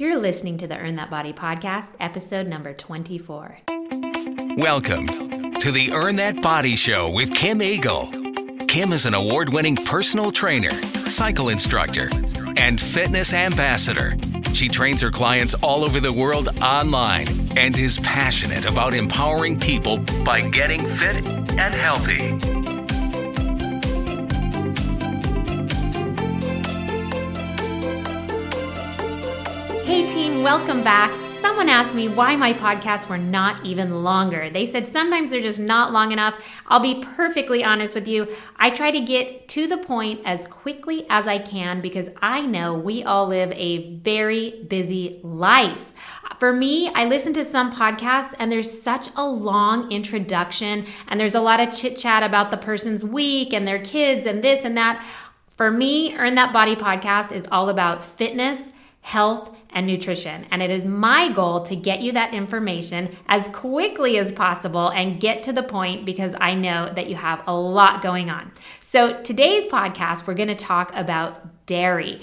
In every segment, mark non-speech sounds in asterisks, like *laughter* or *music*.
You're listening to the Earn That Body podcast, episode number 24. Welcome to the Earn That Body Show with Kim Eagle. Kim is an award winning personal trainer, cycle instructor, and fitness ambassador. She trains her clients all over the world online and is passionate about empowering people by getting fit and healthy. Hey, team, welcome back. Someone asked me why my podcasts were not even longer. They said sometimes they're just not long enough. I'll be perfectly honest with you. I try to get to the point as quickly as I can because I know we all live a very busy life. For me, I listen to some podcasts and there's such a long introduction and there's a lot of chit chat about the person's week and their kids and this and that. For me, Earn That Body podcast is all about fitness, health, and nutrition. And it is my goal to get you that information as quickly as possible and get to the point because I know that you have a lot going on. So, today's podcast, we're going to talk about dairy.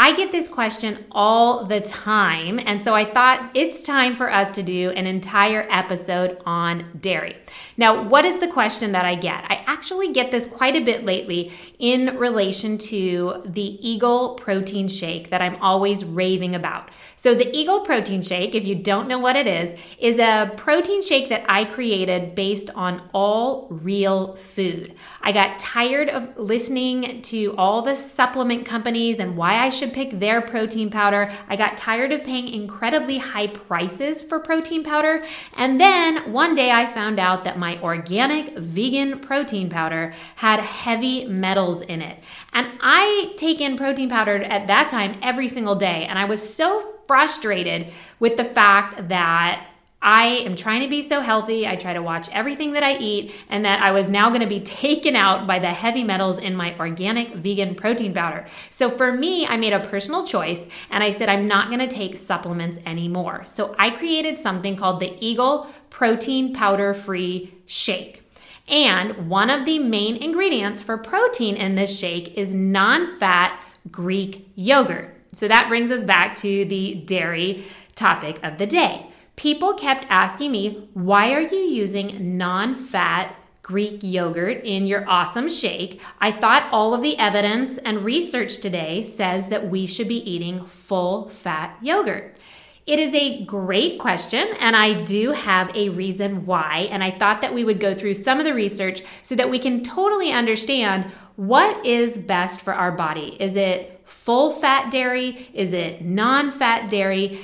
I get this question all the time, and so I thought it's time for us to do an entire episode on dairy. Now, what is the question that I get? I actually get this quite a bit lately in relation to the Eagle protein shake that I'm always raving about. So, the Eagle protein shake, if you don't know what it is, is a protein shake that I created based on all real food. I got tired of listening to all the supplement companies and why I should should pick their protein powder. I got tired of paying incredibly high prices for protein powder. And then one day I found out that my organic vegan protein powder had heavy metals in it. And I take in protein powder at that time every single day. And I was so frustrated with the fact that I am trying to be so healthy. I try to watch everything that I eat, and that I was now going to be *laughs* taken out by the heavy metals in my organic vegan protein powder. So for me, I made a personal choice and I said, I'm not going to take supplements anymore. So I created something called the Eagle Protein Powder Free Shake. And one of the main ingredients for protein in this shake is non fat Greek yogurt. So that brings us back to the dairy topic of the day people kept asking me, why are you using non fat Greek yogurt in your awesome shake? I thought all of the evidence and research today says that we should be eating full fat yogurt. It is a great question, and I do have a reason why. And I thought that we would go through some of the research so that we can totally understand what is best for our body. Is it full fat dairy? Is it non fat dairy?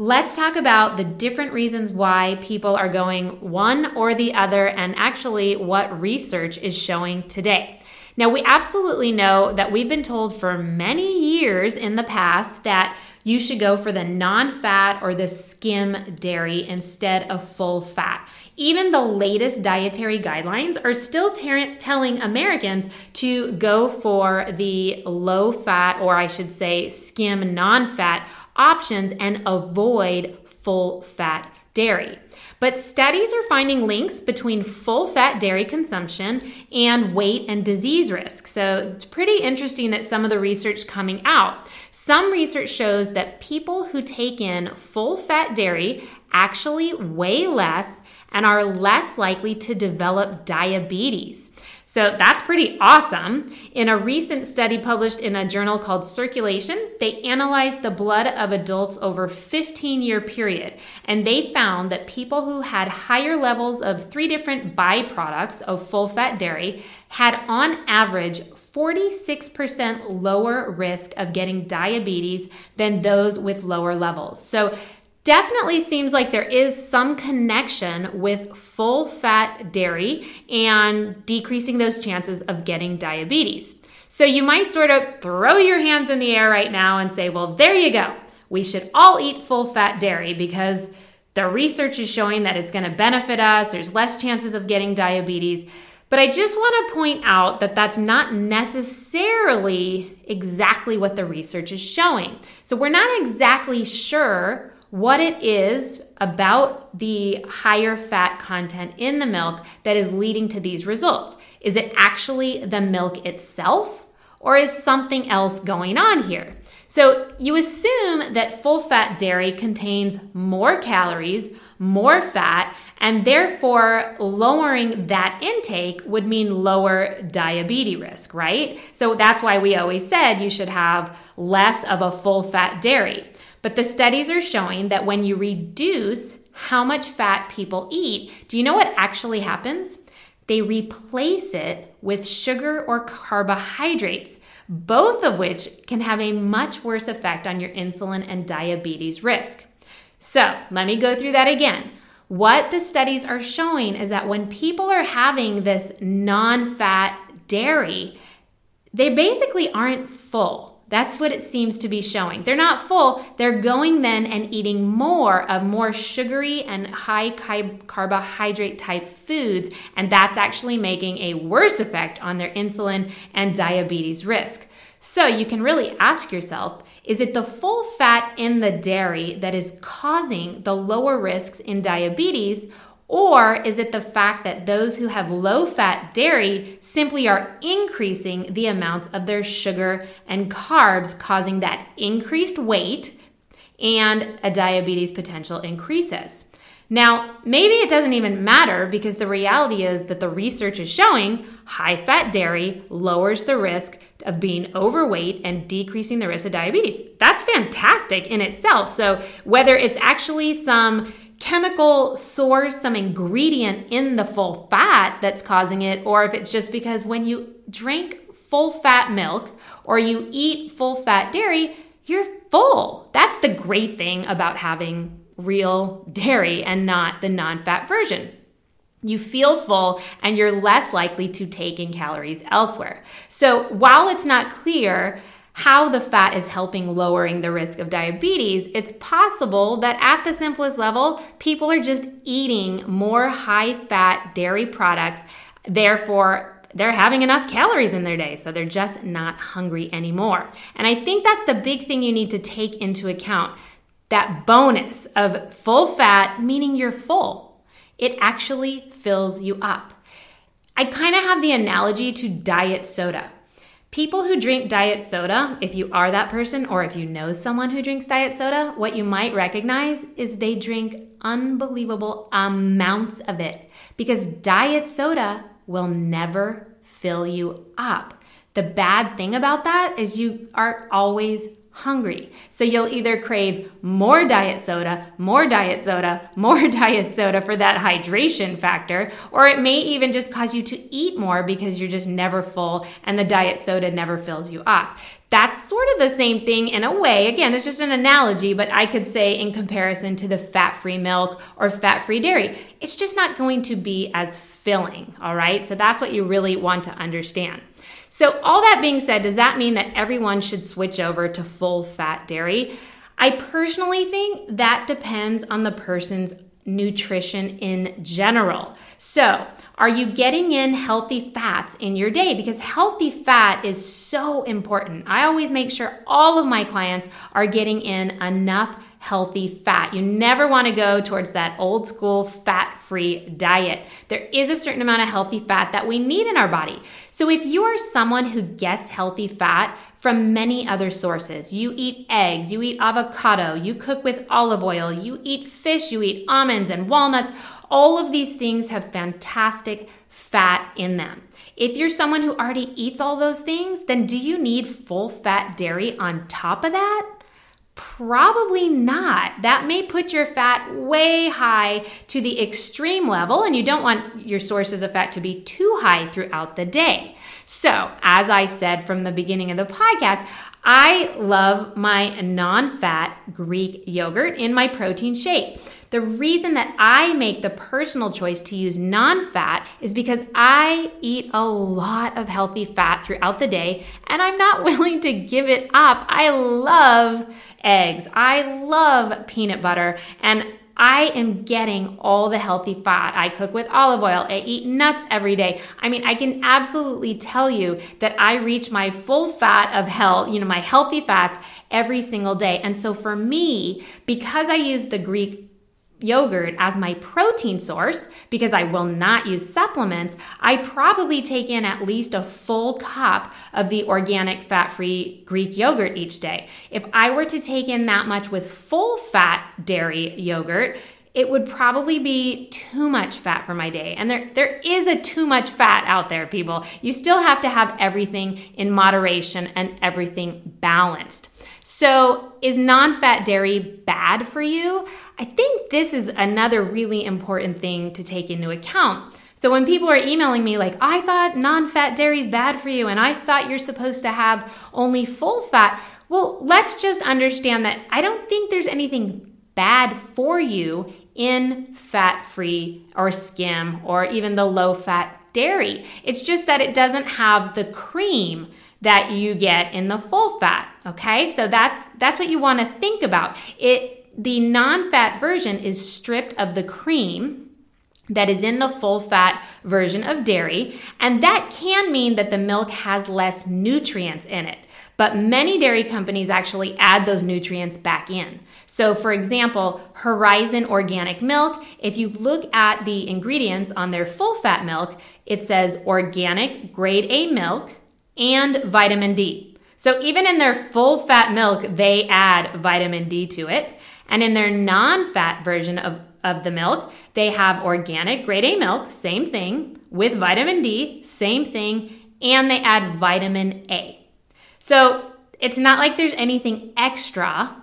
Let's talk about the different reasons why people are going one or the other, and actually what research is showing today. Now, we absolutely know that we've been told for many years in the past that you should go for the non fat or the skim dairy instead of full fat. Even the latest dietary guidelines are still ter- telling Americans to go for the low fat, or I should say, skim non fat options and avoid full fat dairy. But studies are finding links between full fat dairy consumption and weight and disease risk. So it's pretty interesting that some of the research coming out. Some research shows that people who take in full fat dairy actually weigh less and are less likely to develop diabetes. So that's pretty awesome. In a recent study published in a journal called Circulation, they analyzed the blood of adults over 15 year period and they found that people who had higher levels of three different byproducts of full fat dairy had on average 46% lower risk of getting diabetes than those with lower levels. So definitely seems like there is some connection with full fat dairy and decreasing those chances of getting diabetes. So you might sort of throw your hands in the air right now and say, well, there you go. We should all eat full fat dairy because the research is showing that it's going to benefit us. There's less chances of getting diabetes. But I just want to point out that that's not necessarily exactly what the research is showing. So we're not exactly sure what it is about the higher fat content in the milk that is leading to these results. Is it actually the milk itself, or is something else going on here? So you assume that full fat dairy contains more calories, more fat, and therefore lowering that intake would mean lower diabetes risk, right? So that's why we always said you should have less of a full fat dairy. But the studies are showing that when you reduce how much fat people eat, do you know what actually happens? They replace it with sugar or carbohydrates both of which can have a much worse effect on your insulin and diabetes risk. So, let me go through that again. What the studies are showing is that when people are having this non fat dairy, they basically aren't full. That's what it seems to be showing. They're not full. They're going then and eating more of more sugary and high carbohydrate type foods, and that's actually making a worse effect on their insulin and diabetes risk. So you can really ask yourself is it the full fat in the dairy that is causing the lower risks in diabetes? Or is it the fact that those who have low fat dairy simply are increasing the amounts of their sugar and carbs, causing that increased weight and a diabetes potential increases? Now, maybe it doesn't even matter because the reality is that the research is showing high fat dairy lowers the risk of being overweight and decreasing the risk of diabetes. That's fantastic in itself. So, whether it's actually some chemical source, some ingredient in the full fat that's causing it, or if it's just because when you drink full fat milk or you eat full fat dairy, you're full. That's the great thing about having real dairy and not the non fat version you feel full and you're less likely to take in calories elsewhere. So, while it's not clear how the fat is helping lowering the risk of diabetes, it's possible that at the simplest level, people are just eating more high fat dairy products. Therefore, they're having enough calories in their day, so they're just not hungry anymore. And I think that's the big thing you need to take into account that bonus of full fat, meaning you're full it actually fills you up. I kind of have the analogy to diet soda. People who drink diet soda, if you are that person or if you know someone who drinks diet soda, what you might recognize is they drink unbelievable amounts of it because diet soda will never fill you up. The bad thing about that is you are always hungry. So you'll either crave more diet soda, more diet soda, *laughs* more diet soda for that hydration factor, or it may even just cause you to eat more because you're just never full and the diet soda never fills you up. That's sort of the same thing in a way. Again, it's just an analogy, but I could say in comparison to the fat free milk or fat free dairy, it's just not going to be as filling. All right. So that's what you really want to understand. So, all that being said, does that mean that everyone should switch over to full fat dairy? I personally think that depends on the person's nutrition in general. So, are you getting in healthy fats in your day? Because healthy fat is so important. I always make sure all of my clients are getting in enough healthy fat. You never want to go towards that old school fat free diet. There is a certain amount of healthy fat that we need in our body. So, if you are someone who gets healthy fat from many other sources, you eat eggs, you eat avocado, you cook with olive oil, you eat fish, you eat almonds and walnuts, all of these things have fantastic fat in them. If you're someone who already eats all those things, then do you need full fat dairy on top of that? Probably not. That may put your fat way high to the extreme level, and you don't want your sources of fat to be too high throughout the day. So, as I said from the beginning of the podcast, I love my non fat Greek yogurt in my protein shake. The reason that I make the personal choice to use non fat is because I eat a lot of healthy fat throughout the day and I'm not *laughs* willing to give it up. I love eggs. I love peanut butter and I am getting all the healthy fat. I cook with olive oil. I eat nuts every day. I mean, I can absolutely tell you that I reach my full fat of health, you know, my healthy fats every single day. And so for me, because I use the Greek yogurt as my protein source because I will not use supplements, I probably take in at least a full cup of the organic fat free Greek yogurt each day. If I were to take in that much with full fat dairy yogurt, it would probably be too much fat for my day. And there, there is a too much fat out there, people. You still have to have everything in moderation and everything balanced. So, is non fat dairy bad for you? I think this is another really important thing to take into account. So, when people are emailing me, like, I thought non fat dairy is bad for you, and I thought you're supposed to have only full fat, well, let's just understand that I don't think there's anything bad for you in fat free or skim or even the low fat dairy. It's just that it doesn't have the cream that you get in the full fat, okay? So that's that's what you want to think about. It the non-fat version is stripped of the cream that is in the full fat version of dairy, and that can mean that the milk has less nutrients in it. But many dairy companies actually add those nutrients back in. So, for example, Horizon Organic Milk, if you look at the ingredients on their full fat milk, it says organic grade A milk and vitamin D. So, even in their full fat milk, they add vitamin D to it. And in their non fat version of, of the milk, they have organic grade A milk, same thing, with vitamin D, same thing, and they add vitamin A. So it's not like there's anything extra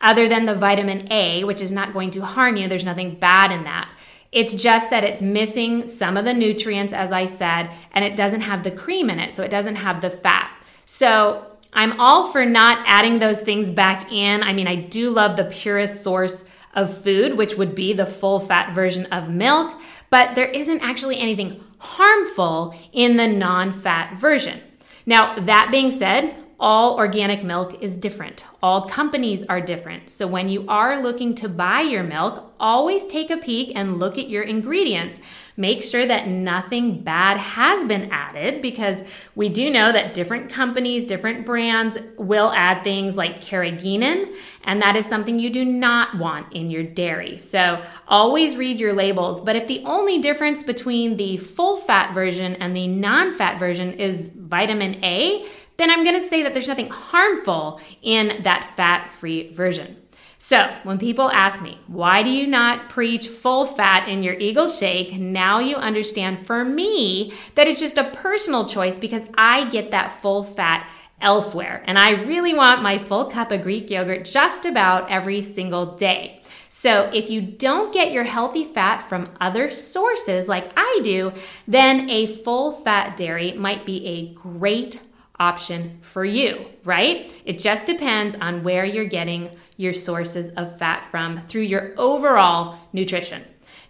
other than the vitamin A, which is not going to harm you. There's nothing bad in that. It's just that it's missing some of the nutrients, as I said, and it doesn't have the cream in it, so it doesn't have the fat. So I'm all for not adding those things back in. I mean, I do love the purest source of food, which would be the full fat version of milk, but there isn't actually anything harmful in the non fat version. Now, that being said, all organic milk is different. All companies are different. So when you are looking to buy your milk, always take a peek and look at your ingredients. Make sure that nothing bad has been added because we do know that different companies, different brands will add things like carrageenan, and that is something you do not want in your dairy. So always read your labels. But if the only difference between the full fat version and the non fat version is vitamin A, then I'm going to say that there's nothing harmful in that fat free version. So, when people ask me, why do you not preach full fat in your Eagle Shake? Now you understand for me that it's just a personal choice because I get that full fat elsewhere. And I really want my full cup of Greek yogurt just about every single day. So, if you don't get your healthy fat from other sources like I do, then a full fat dairy might be a great option for you, right? It just depends on where you're getting your sources of fat from through your overall nutrition.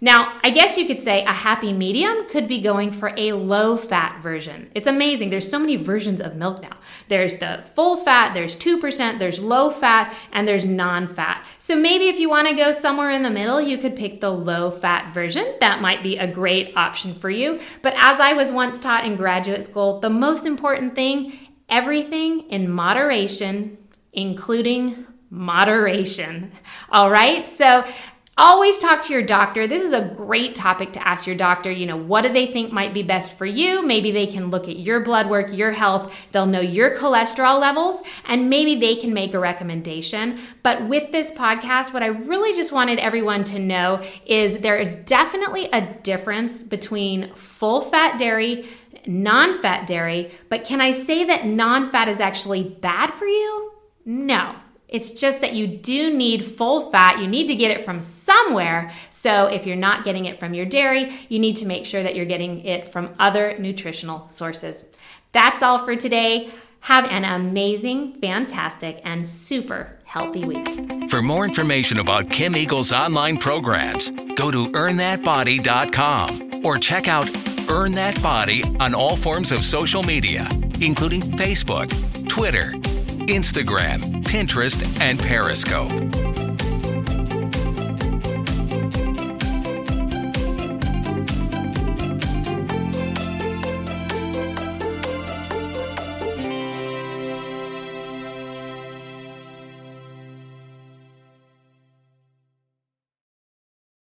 Now, I guess you could say a happy medium could be going for a low fat version. It's amazing. There's so many versions of milk now. There's the full fat, there's 2%, there's low fat, and there's non fat. So maybe if you want to go somewhere in the middle, you could pick the low fat version. That might be a great option for you. But as I was once taught in graduate school, the most important thing everything in moderation, including moderation. All right. So Always talk to your doctor. This is a great topic to ask your doctor. You know, what do they think might be best for you? Maybe they can look at your blood work, your health, they'll know your cholesterol levels, and maybe they can make a recommendation. But with this podcast, what I really just wanted everyone to know is there is definitely a difference between full fat dairy non fat dairy, but can I say that non fat is actually bad for you? No. It's just that you do need full fat. You need to get it from somewhere. So if you're not getting it from your dairy, you need to make sure that you're getting it from other nutritional sources. That's all for today. Have an amazing, fantastic, and super healthy week. For more information about Kim Eagle's online programs, go to earnthatbody.com or check out Earn That Body on all forms of social media, including Facebook, Twitter, Instagram, Pinterest, and Periscope.